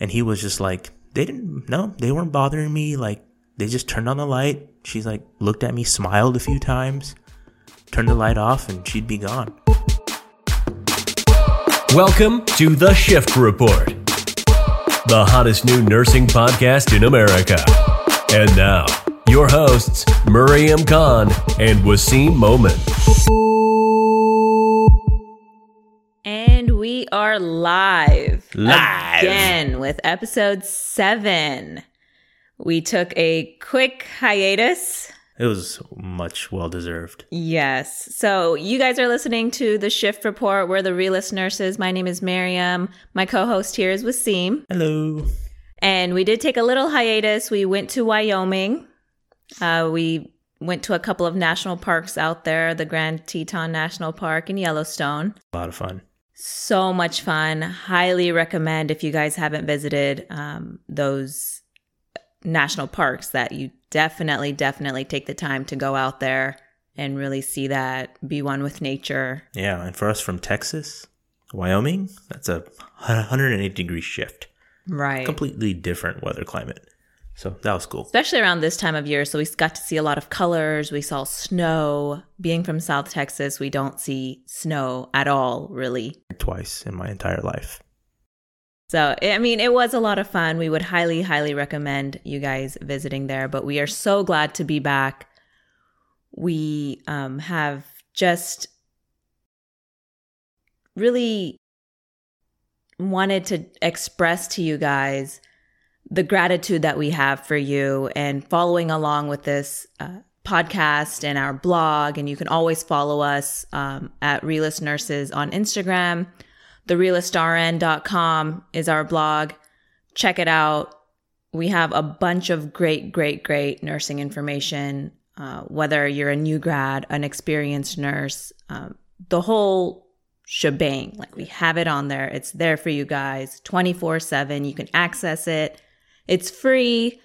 And he was just like, they didn't, no, they weren't bothering me. Like, they just turned on the light. She's like, looked at me, smiled a few times, turned the light off, and she'd be gone. Welcome to The Shift Report, the hottest new nursing podcast in America. And now, your hosts, Marium Khan and Wasim Momin. And we are live. Live. Again with episode seven. We took a quick hiatus. It was much well deserved. Yes. So you guys are listening to the Shift Report. We're the realist nurses. My name is Marium. My co-host here is Wasim. Hello. And we did take a little hiatus. We went to Wyoming. Uh, we went to a couple of national parks out there, the Grand Teton National Park and Yellowstone. A lot of fun. So much fun. Highly recommend if you guys haven't visited um, those national parks that you definitely, definitely take the time to go out there and really see that, be one with nature. Yeah, and for us from Texas, Wyoming, that's a 180 degree shift. Right. Completely different weather climate. So that was cool. Especially around this time of year. So we got to see a lot of colors. We saw snow. Being from South Texas, we don't see snow at all, really. Twice in my entire life. So, I mean, it was a lot of fun. We would highly, highly recommend you guys visiting there. But we are so glad to be back. We um, have just really wanted to express to you guys the gratitude that we have for you and following along with this uh, podcast and our blog. And you can always follow us um, at Realist Nurses on Instagram. TheRealistRN.com is our blog. Check it out. We have a bunch of great, great, great nursing information. Uh, whether you're a new grad, an experienced nurse, um, the whole shebang. Like we have it on there. It's there for you guys 24 7. You can access it. It's free.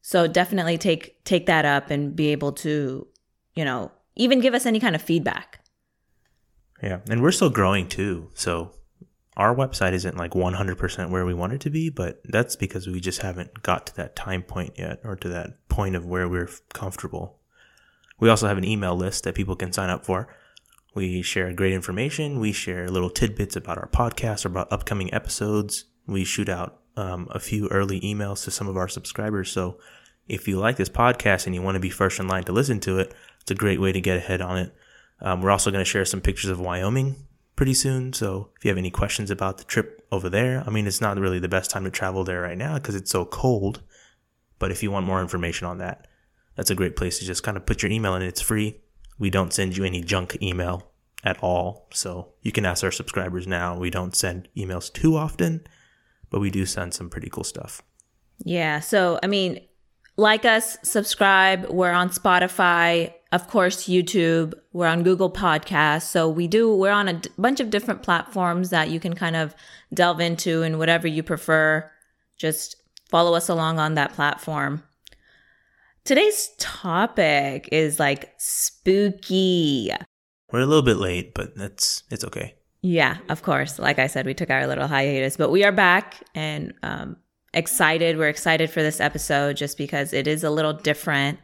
So definitely take take that up and be able to, you know, even give us any kind of feedback. Yeah, and we're still growing too. So our website isn't like 100% where we want it to be, but that's because we just haven't got to that time point yet or to that point of where we're comfortable. We also have an email list that people can sign up for. We share great information. We share little tidbits about our podcast or about upcoming episodes. We shoot out um, a few early emails to some of our subscribers. So if you like this podcast and you want to be first in line to listen to it, it's a great way to get ahead on it. Um, we're also going to share some pictures of Wyoming pretty soon. So if you have any questions about the trip over there, I mean, it's not really the best time to travel there right now because it's so cold. But if you want more information on that, that's a great place to just kind of put your email in. It's free. We don't send you any junk email at all. So you can ask our subscribers now. We don't send emails too often, but we do send some pretty cool stuff. Yeah. So, I mean, like us, subscribe. We're on Spotify, of course, YouTube. We're on Google Podcasts. So we do, we're on a d- bunch of different platforms that you can kind of delve into and whatever you prefer. Just follow us along on that platform. Today's topic is like spooky. We're a little bit late, but that's it's okay. Yeah, of course. Like I said, we took our little hiatus, but we are back and um, excited. We're excited for this episode just because it is a little different.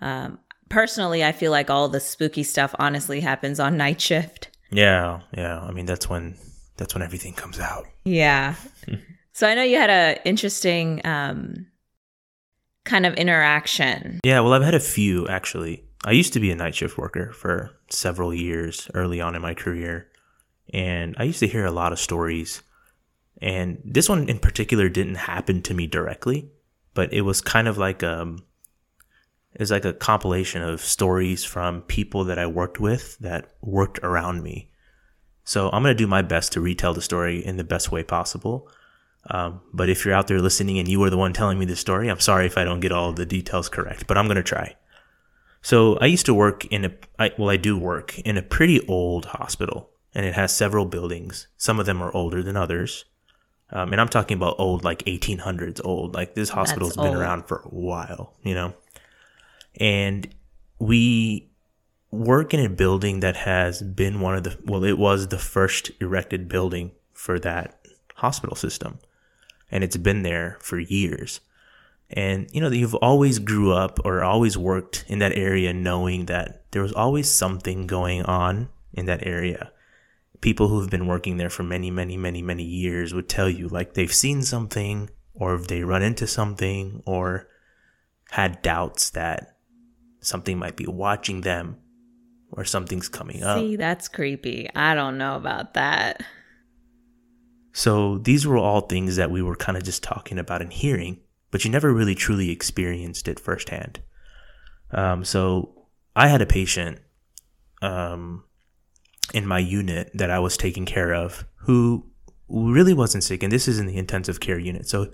Um, personally, I feel like all the spooky stuff honestly happens on night shift. Yeah, yeah. I mean, that's when that's when everything comes out. Yeah. so I know you had a interesting um, kind of interaction. Yeah, well, I've had a few actually. I used to be a night shift worker for several years early on in my career, and I used to hear a lot of stories. And this one in particular didn't happen to me directly, but it was kind of like um it was like a compilation of stories from people that I worked with that worked around me. So I'm gonna do my best to retell the story in the best way possible. Um, but if you're out there listening and you were the one telling me the story, I'm sorry if I don't get all the details correct, but I'm gonna try. So I used to work in a, I, well, I do work in a pretty old hospital, and it has several buildings. Some of them are older than others, um, and I'm talking about old, like 1800s old. Like this hospital's That's been old. around for a while, you know. And we work in a building that has been one of the well, it was the first erected building for that hospital system. and it's been there for years. And you know, you've always grew up or always worked in that area knowing that there was always something going on in that area. People who've been working there for many, many, many, many years would tell you like they've seen something or if they run into something or had doubts that something might be watching them or something's coming up. See, that's creepy. I don't know about that. So these were all things that we were kind of just talking about and hearing, but you never really truly experienced it firsthand. Um, so I had a patient um, in my unit that I was taking care of who really wasn't sick, and this is in the intensive care unit. So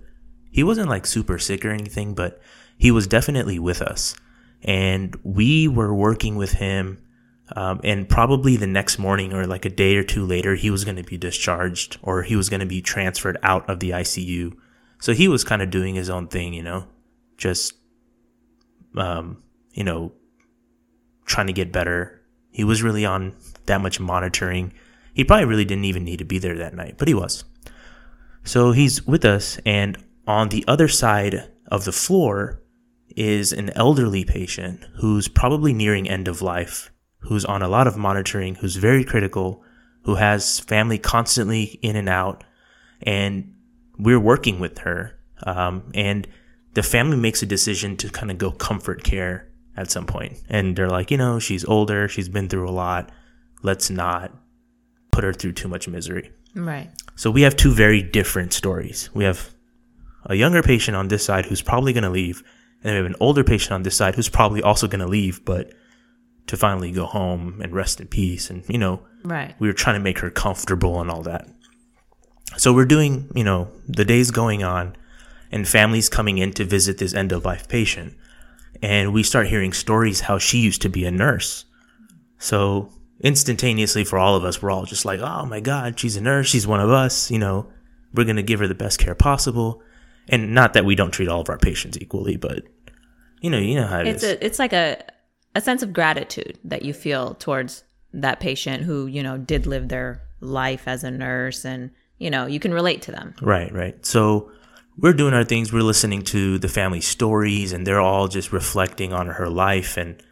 he wasn't like super sick or anything, but he was definitely with us. And we were working with him um, and probably the next morning or like a day or two later, he was going to be discharged or he was going to be transferred out of the ICU. So he was kind of doing his own thing, you know, just, um, you know, trying to get better. He was really on that much monitoring. He probably really didn't even need to be there that night, but he was. So he's with us, and on the other side of the floor is an elderly patient who's probably nearing end of life who's on a lot of monitoring, who's very critical, who has family constantly in and out, and we're working with her. Um, and the family makes a decision to kind of go comfort care at some point. And they're like, you know, she's older, she's been through a lot. Let's not put her through too much misery. Right. So we have two very different stories. We have a younger patient on this side who's probably going to leave, and we have an older patient on this side who's probably also going to leave, but to finally go home and rest in peace. And, you know, right. we were trying to make her comfortable and all that. So we're doing, you know, the days going on and families coming in to visit this end of life patient. And we start hearing stories how she used to be a nurse. So instantaneously for all of us, we're all just like, oh my God, she's a nurse. She's one of us. You know, we're going to give her the best care possible. And not that we don't treat all of our patients equally, but you know, you know how it it's is. A, it's like a, a sense of gratitude that you feel towards that patient who, you know, did live their life as a nurse and, you know, you can relate to them. Right, right. So we're doing our things. We're listening to the family stories and they're all just reflecting on her life and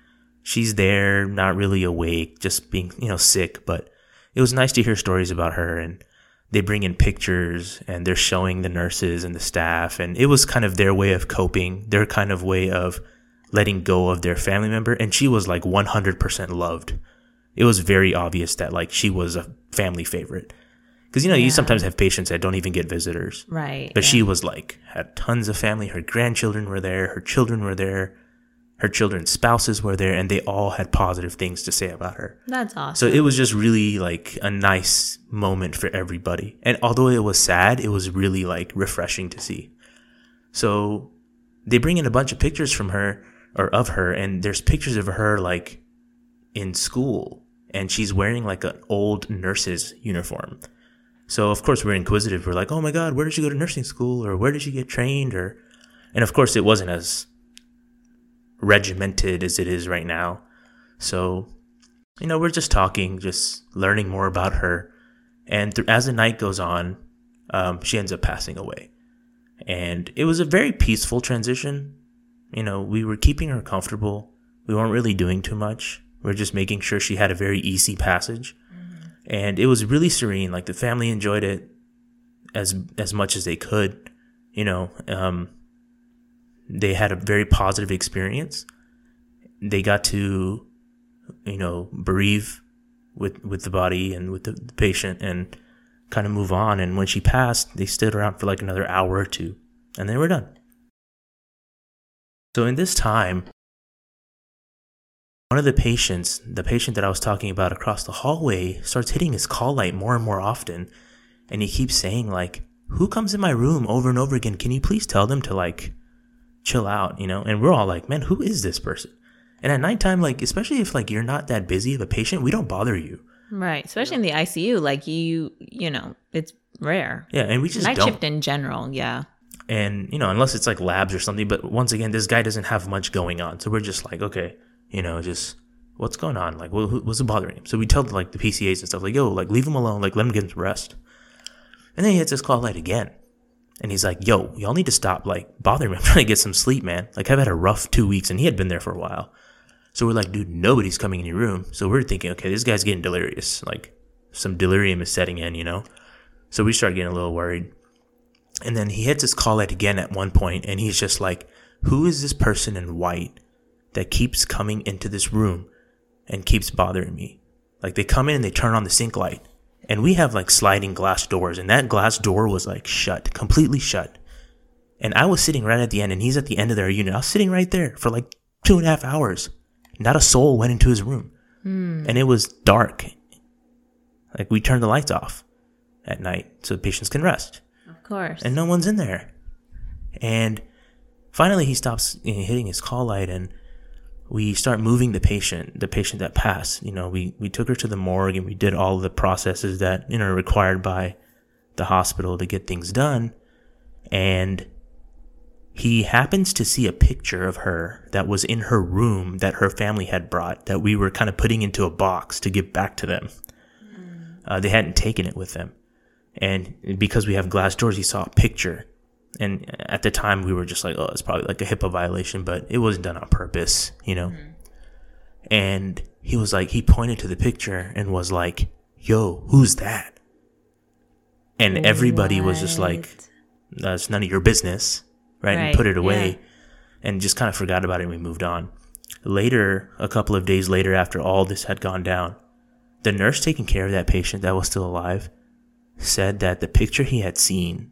she's there, not really awake, just being, you know, sick, but it was nice to hear stories about her and they bring in pictures and they're showing the nurses and the staff and it was kind of their way of coping, their kind of way of letting go of their family member and she was like 100% loved it was very obvious that like she was a family favorite because you know Yeah. you sometimes have patients that don't even get visitors Right. but yeah. she was like had tons of family her grandchildren were there her children were there her children's spouses were there and they all had positive things to say about her That's awesome. so it was just really like a nice moment for everybody. And although it was sad, it was really like refreshing to see. So they bring in a bunch of pictures from her or of her and there's pictures of her like in school and she's wearing like an old nurse's uniform. So of course we're inquisitive. We're like, "Oh my god, where did she go to nursing school or where did she get trained or and of course it wasn't as regimented as it is right now. So you know, we're just talking, just learning more about her. And th- as the night goes on, um, she ends up passing away. And it was a very peaceful transition. You know, we were keeping her comfortable. We weren't really doing too much. We are just making sure she had a very easy passage. And it was really serene. Like the family enjoyed it as as much as they could. You know, um, they had a very positive experience. They got to you know, bereave with with the body and with the, the patient and kind of move on. And when she passed, they stood around for like another hour or two, and they were done. So in this time, one of the patients, the patient that I was talking about across the hallway, starts hitting his call light more and more often, and he keeps saying like, "Who comes in my room over and over again? Can you please tell them to like chill out?" You know? And we're all like, "Man, who is this person?" And at nighttime, like especially if like you're not that busy of a patient, we don't bother you. right. Especially in the ICU, like you, you know, it's rare. Yeah, and we just Night don't. shift in general, yeah. and you know, unless it's like labs or something. But once again, this guy doesn't have much going on, so we're just like, okay, you know, just what's going on? Like, what, what's bothering him? So we tell like the PCAs and stuff, like, yo, like leave him alone, like let him get some rest. And then he hits his call light again, And he's like, yo, y'all need to stop like bothering me. I'm trying to get some sleep, man. Like I've had a rough two weeks and he had been there for a while. So we're like, dude, nobody's coming in your room. So we're thinking, okay, this guy's getting delirious. Like some delirium is setting in, you know? So we start getting a little worried. And then he hits his call light again at one point and he's just like, who is this person in white that keeps coming into this room and keeps bothering me? Like they come in and they turn on the sink light and we have like sliding glass doors and that glass door was like shut completely shut. And i was sitting right at the end and he's at the end of their unit. I was sitting right there for like two and a half hours. Not a soul went into his room. Hmm. and it was dark. Like we turned the lights off at night so the patients can rest. Of course. and no one's in there. And finally he stops hitting his call light and we start moving the patient, the patient that passed. You know, we, we took her to the morgue and we did all the processes that, you know, are required by the hospital to get things done. And he happens to see a picture of her that was in her room that her family had brought that we were kind of putting into a box to give back to them. Uh, they hadn't taken it with them. And because we have glass doors, he saw a picture and at the time we were just like, oh, it's probably like a HIPAA violation, but it wasn't done on purpose, you know? Mm-hmm. And he was like, he pointed to the picture and was like, yo, who's that? And everybody was just like, that's none of your business, right? Right, And put it away yeah. and just kind of forgot about it and we moved on. Later, a couple of days later, after all this had gone down, the nurse taking care of that patient that was still alive said that the picture he had seen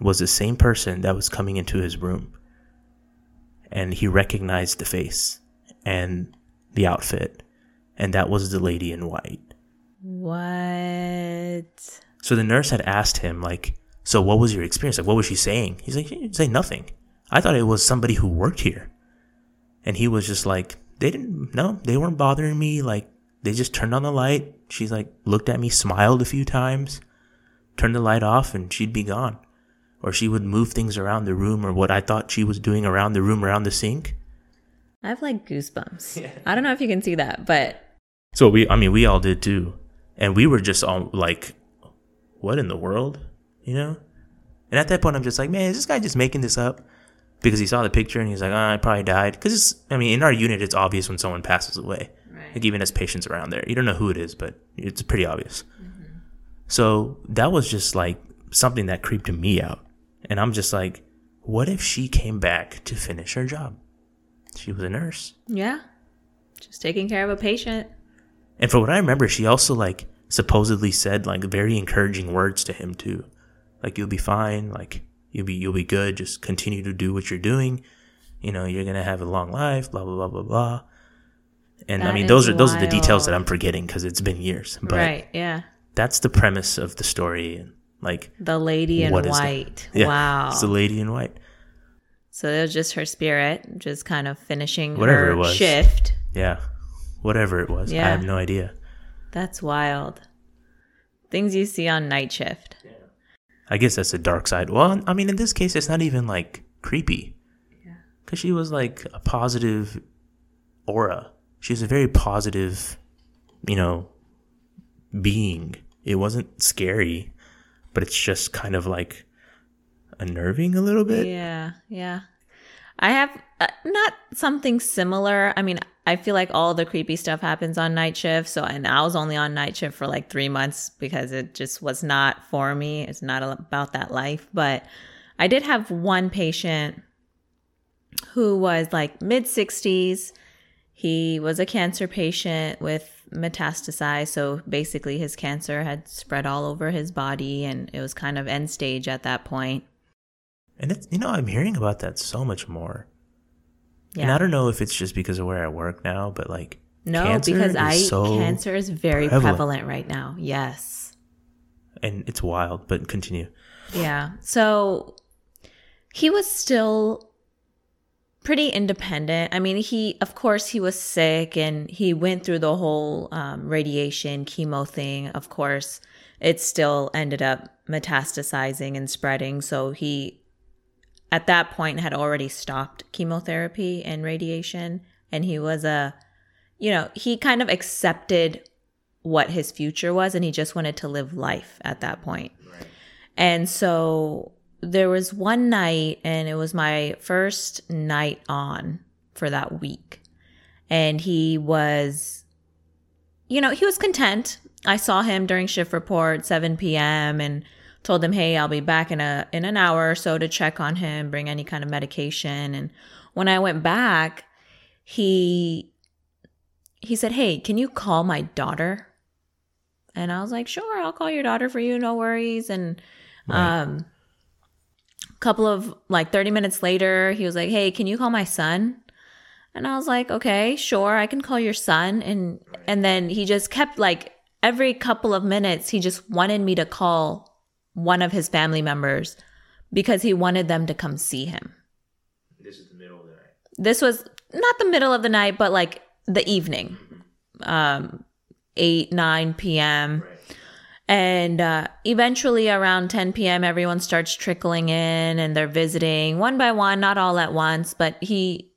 was the same person that was coming into his room. And he recognized the face and the outfit. And that was the lady in white. what? So the nurse had asked him, like, so what was your experience? Like, what was she saying? He's like, she didn't say nothing. I thought it was somebody who worked here. And he was just like, they didn't, no, they weren't bothering me. Like, they just turned on the light. She's like, looked at me, smiled a few times, turned the light off, and she'd be gone. Or she would move things around the room, or what I thought she was doing around the room, around the sink. I have like goosebumps. I don't know if you can see that, but So we, I mean, we all did too. And we were just all like, what in the world? You know? And at that point, I'm just like, man, is this guy just making this up? Because he saw the picture and he's like, oh, I probably died. Because it's, I mean, in our unit, it's obvious when someone passes away. Right. Like, even as patients around there. You don't know who it is, but it's pretty obvious. Mm-hmm. So that was just like something that creeped me out. And I'm just like, what if she came back to finish her job? She was a nurse. yeah, just taking care of a patient. And for what I remember, she also like supposedly said like very encouraging words to him too. Like you'll be fine, like you'll be you'll be good, just continue to do what you're doing. You know, you're gonna have a long life, blah blah blah blah blah. And I mean those are those are the details that. I'm forgetting because it's been years. But right. Yeah. that's the premise of the story and like The lady in what is that? white. Yeah, wow. It's the lady in white. so it was just her spirit, just kind of finishing Whatever her it was. shift. Yeah. Whatever it was. Yeah. I have no idea. That's wild. Things you see on night shift. I guess that's the dark side. Well, I mean, in this case, it's not even like creepy. Yeah. Because she was like a positive aura. She was a very positive, you know, being. It wasn't scary, but it's just kind of like unnerving a little bit. Yeah, yeah. I have uh, not something similar. I mean, I feel like all the creepy stuff happens on night shift. So, and I was only on night shift for like three months because it just was not for me. It's not about that life. But I did have one patient who was like mid 60s. He was a cancer patient with metastasized. So basically, his cancer had spread all over his body and it was kind of end stage at that point. And it's, you know, I'm hearing about that so much more. Yeah. And I don't know if it's just because of where I work now, but like, No, cancer because is I so cancer is very prevalent. prevalent. right now. Yes. and it's wild, but continue. Yeah. So he was still pretty independent. I mean, he of course he was sick and he went through the whole um, radiation chemo thing. Of course, it still ended up metastasizing and spreading. So he at that point had already stopped chemotherapy and radiation and he was a you know, he kind of accepted what his future was and he just wanted to live life at that point. And so there was one night, and it was my first night on for that week. And he was, you know, he was content. I saw him during shift report, 7 p.m., and told him, "Hey, I'll be back in a in an hour or so to check on him, bring any kind of medication." And when I went back, he he said, "Hey, can you call my daughter?" And I was like, "Sure, I'll call your daughter for you, no worries." And Right. um couple of like 30 minutes later, he was like, "Hey, can you call my son?" And I was like, "Okay, sure, I can call your son." And and then he just kept like every couple of minutes he just wanted me to call one of his family members because he wanted them to come see him. This is the middle of the night. This was not the middle of the night, but like the evening, um, 8, 9 p.m. And uh, eventually around 10 p.m., everyone starts trickling in and they're visiting one by one, not all at once, but he,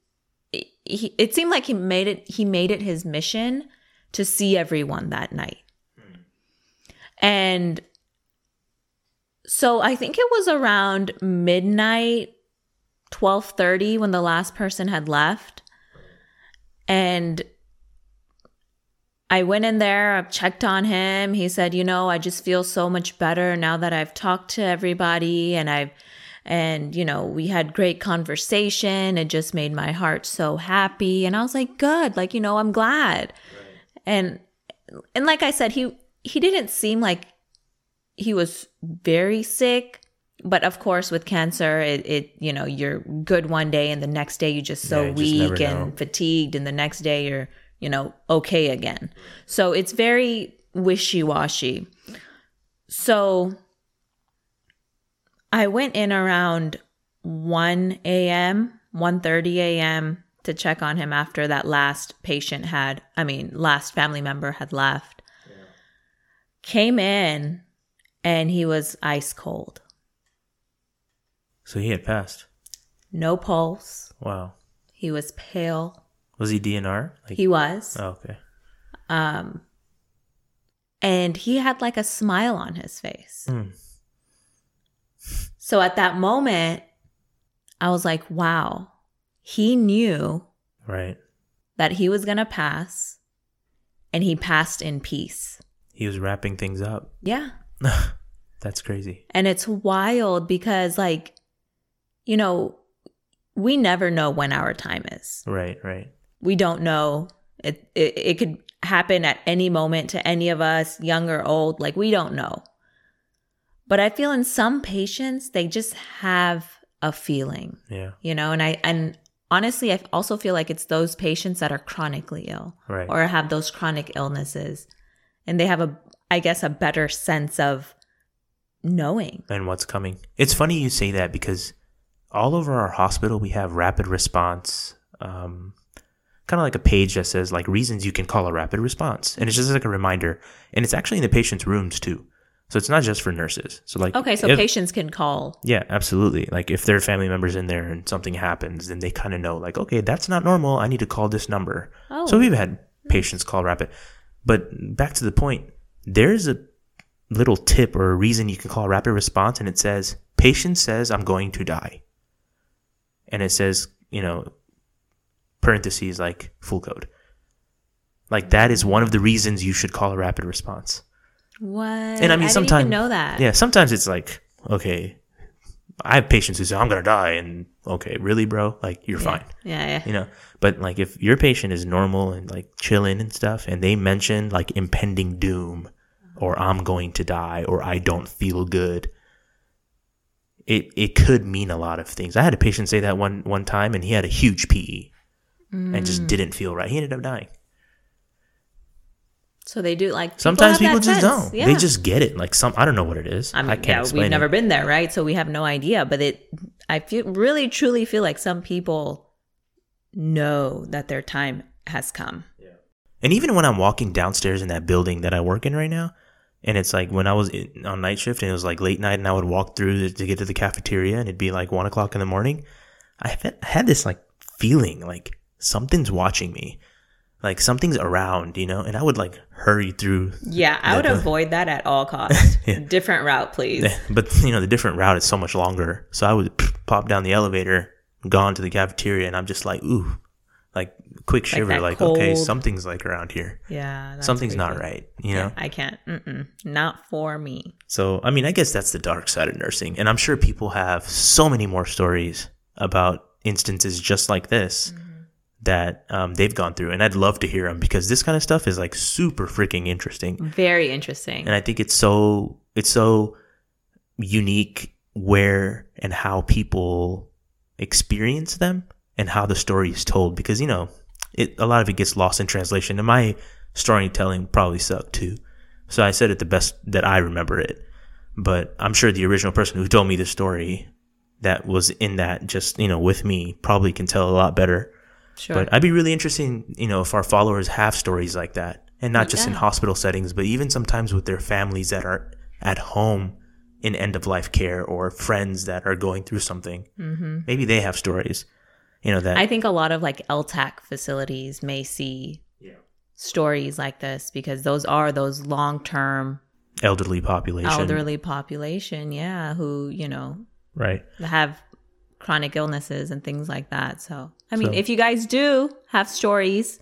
he it seemed like he made it he made it his mission to see everyone that night. And so I think it was around midnight 12:30 when the last person had left. And I went in there, I checked on him. He said, "You know, I just feel so much better now that I've talked to everybody and I've and you know, we had great conversation. It just made my heart so happy." And I was like, "Good. Like, you know, I'm glad." And and like I said, he he didn't seem like he was very sick but of course with cancer it, it you know you're good one day and the next day you're just so Yeah, you just weak and know. fatigued and the next day you're you know okay again. So it's very wishy-washy. So i went in around 1 a.m 1.30 a.m to check on him after that last patient had i mean last family member had left. Came in and he was ice cold. So he had passed. no pulse. Wow. he was pale Was he DNR? Like, he was oh, okay. um and he had like a smile on his face Hmm. so at that moment i was like wow he knew Right. that he was going to pass and he passed in peace He was wrapping things up. yeah That's crazy. And it's wild because, like, you know, we never know when our time is. Right, right. We don't know. It, it, it could happen at any moment to any of us, young or old. Like, we don't know. But I feel in some patients, they just have a feeling, Yeah. you know, and I, and honestly, I also feel like it's those patients that are chronically ill Right. or have those chronic illnesses and they have a, I guess, a better sense of knowing. and what's coming. It's funny you say that because all over our hospital we have rapid response, um, kind of like a page that says like reasons you can call a rapid response, and it's just like a reminder, and it's actually in the patient's rooms too. So it's not just for nurses. So like Okay, so if- patients can call. Yeah, absolutely. Like if their family members in there and something happens, then they kind of know like, okay, that's not normal. I need to call this number. Oh. So we've had patients call rapid. But back to the point, there's a little tip or a reason you can call a rapid response and it says patient says I'm going to die. And it says, you know, parentheses like full code. Like that is one of the reasons you should call a rapid response. What? And I mean, sometimes even know that. Yeah, sometimes it's like, okay, I have patients who say I'm gonna die, and okay, really, bro? Like you're fine, Yeah, yeah. you know. But like if your patient is normal and like chilling and stuff, and they mention like impending doom, or I'm going to die, or I don't feel good, it it could mean a lot of things. I had a patient say that one one time, and he had a huge PE, and Mm. just didn't feel right. He ended up dying. So they do like. Sometimes have people just sense. don't. Yeah. They just get it. Like some, I don't know what it is. I mean, can't yeah, we've it. never been there, right? So we have no idea. But it, I feel really, truly feel like some people know that their time has come. And even when I'm walking downstairs in that building that I work in right now, and it's like when I was in, on night shift and it was like late night and I would walk through to get to the cafeteria and it'd be like one o'clock in the morning, I had this like feeling like something's watching me. like something's around, you know, and I would like hurry through. Yeah, I would the- avoid that at all costs. Different route, please. But you know, the different route is so much longer. So I would pop down the elevator, gone to the cafeteria, and I'm just like, ooh, like quick shiver, that like, okay, something's like around here. Yeah, something's not right, you know. I can't. Mm-mm. Not for me. So, I mean, I guess that's the dark side of nursing. And I'm sure people have so many more stories about instances just like this mm-hmm. That um, they've gone through. And I'd love to hear them because this kind of stuff is like super freaking interesting. Very interesting. And I think it's so, it's so unique where and how people experience them and how the story is told because, you know, it, a lot of it gets lost in translation. And my storytelling probably sucked too. So I said it the best that I remember it. But I'm sure the original person who told me the story that was in that just, you know, with me probably can tell a lot better. Sure. But I'd be really interested, in, you know, if our followers have stories like that, and not just in hospital settings, but even sometimes with their families that are at home in end of life care or friends that are going through something. Mm-hmm. Maybe they have stories, you know, that I think a lot of like LTAC facilities may see stories like this because those are those long term elderly population, elderly population, yeah, who, you know, right? have chronic illnesses and things like that. So, I mean, So- if you guys do have stories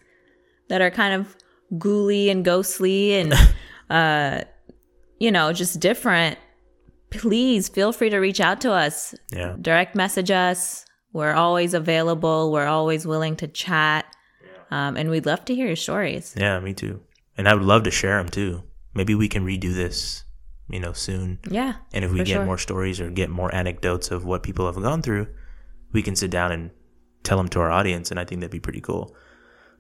that are kind of ghouly and ghostly and, uh, you know, just different, please feel free to reach out to us. Yeah, Direct message us. We're always available. We're always willing to chat. Um, and we'd love to hear your stories. yeah, me too. And I would love to share them too. Maybe we can redo this, you know, soon. Yeah. And if we get sure. more stories or get more anecdotes of what people have gone through, we can sit down and tell them to our audience. And I think that'd be pretty cool.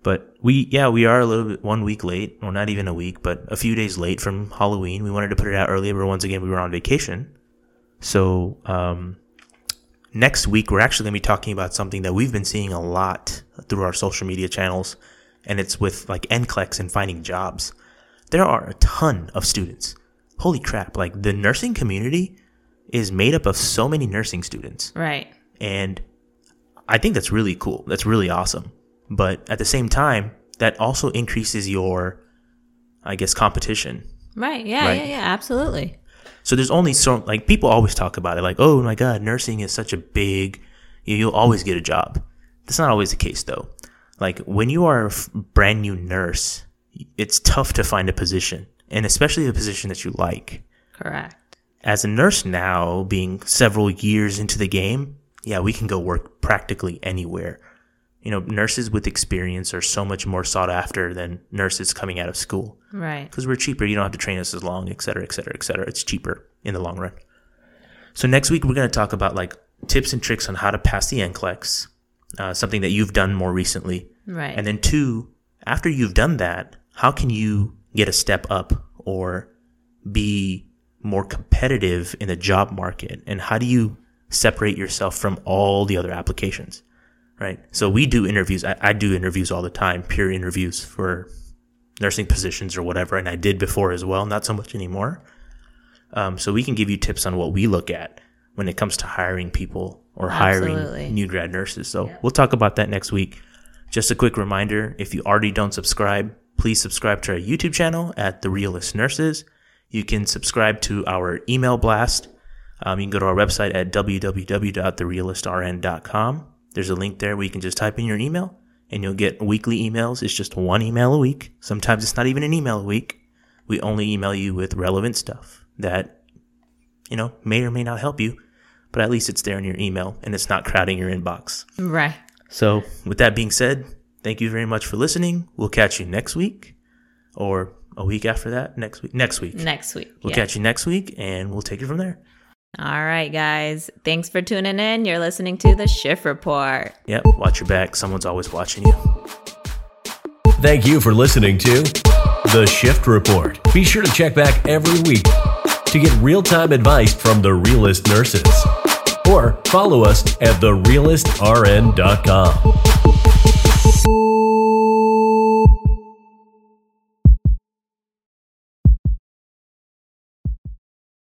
But we, yeah, we are a little bit one week late, or not even a week, but a few days late from Halloween. We wanted to put it out earlier, but once again, we were on vacation. So, um, next week, we're actually going to be talking about something that we've been seeing a lot through our social media channels, and it's with like NCLEX and finding jobs. There are a ton of students. Holy crap. Like the nursing community is made up of so many nursing students. Right. And I think that's really cool. That's really awesome. But at the same time, that also increases your, I guess, competition. Right. Yeah. Right. Yeah. Yeah. Absolutely. So there's only so, like, people always talk about it, like, oh my God, nursing is such a big, you- you'll always get a job. That's not always the case, though. Like, when you are a brand new nurse, it's tough to find a position, and especially the position that you like. Correct. as a nurse now, being several years into the game, yeah, we can go work practically anywhere. You know, nurses with experience are so much more sought after than nurses coming out of school Right. because we're cheaper. You don't have to train us as long, et cetera, et cetera, et cetera. It's cheaper in the long run. So next week we're going to talk about like tips and tricks on how to pass the NCLEX, uh, something that you've done more recently. Right. And then two, after you've done that, how can you get a step up or be more competitive in the job market? And how do you separate yourself from all the other applications? Right. So we do interviews. I, I do interviews all the time, peer interviews for nursing positions or whatever. And I did before as well, not so much anymore. Um, so we can give you tips on what we look at when it comes to hiring people or Absolutely. hiring new grad nurses. So we'll talk about that next week. Just a quick reminder if you already don't subscribe, please subscribe to our YouTube channel at The Realist Nurses. You can subscribe to our email blast. Um, you can go to our website at www.therealistrn.com. There's a link there where you can just type in your email and you'll get weekly emails. It's just one email a week. Sometimes it's not even an email a week. We only email you with relevant stuff that, you know, may or may not help you, but at least it's there in your email and it's not crowding your inbox. right. So, with that being said, thank you very much for listening. We'll catch you next week or a week after that. Next week. Next week. Next week. We'll yeah. catch you next week and we'll take it from there. All right, guys. Thanks for tuning in. You're listening to the Shift Report. Yep. Watch your back. Someone's always watching you. Thank you for listening to The Shift Report. Be sure to check back every week to get real time advice from the realist nurses. Or follow us at therealistRN.com. Thank you.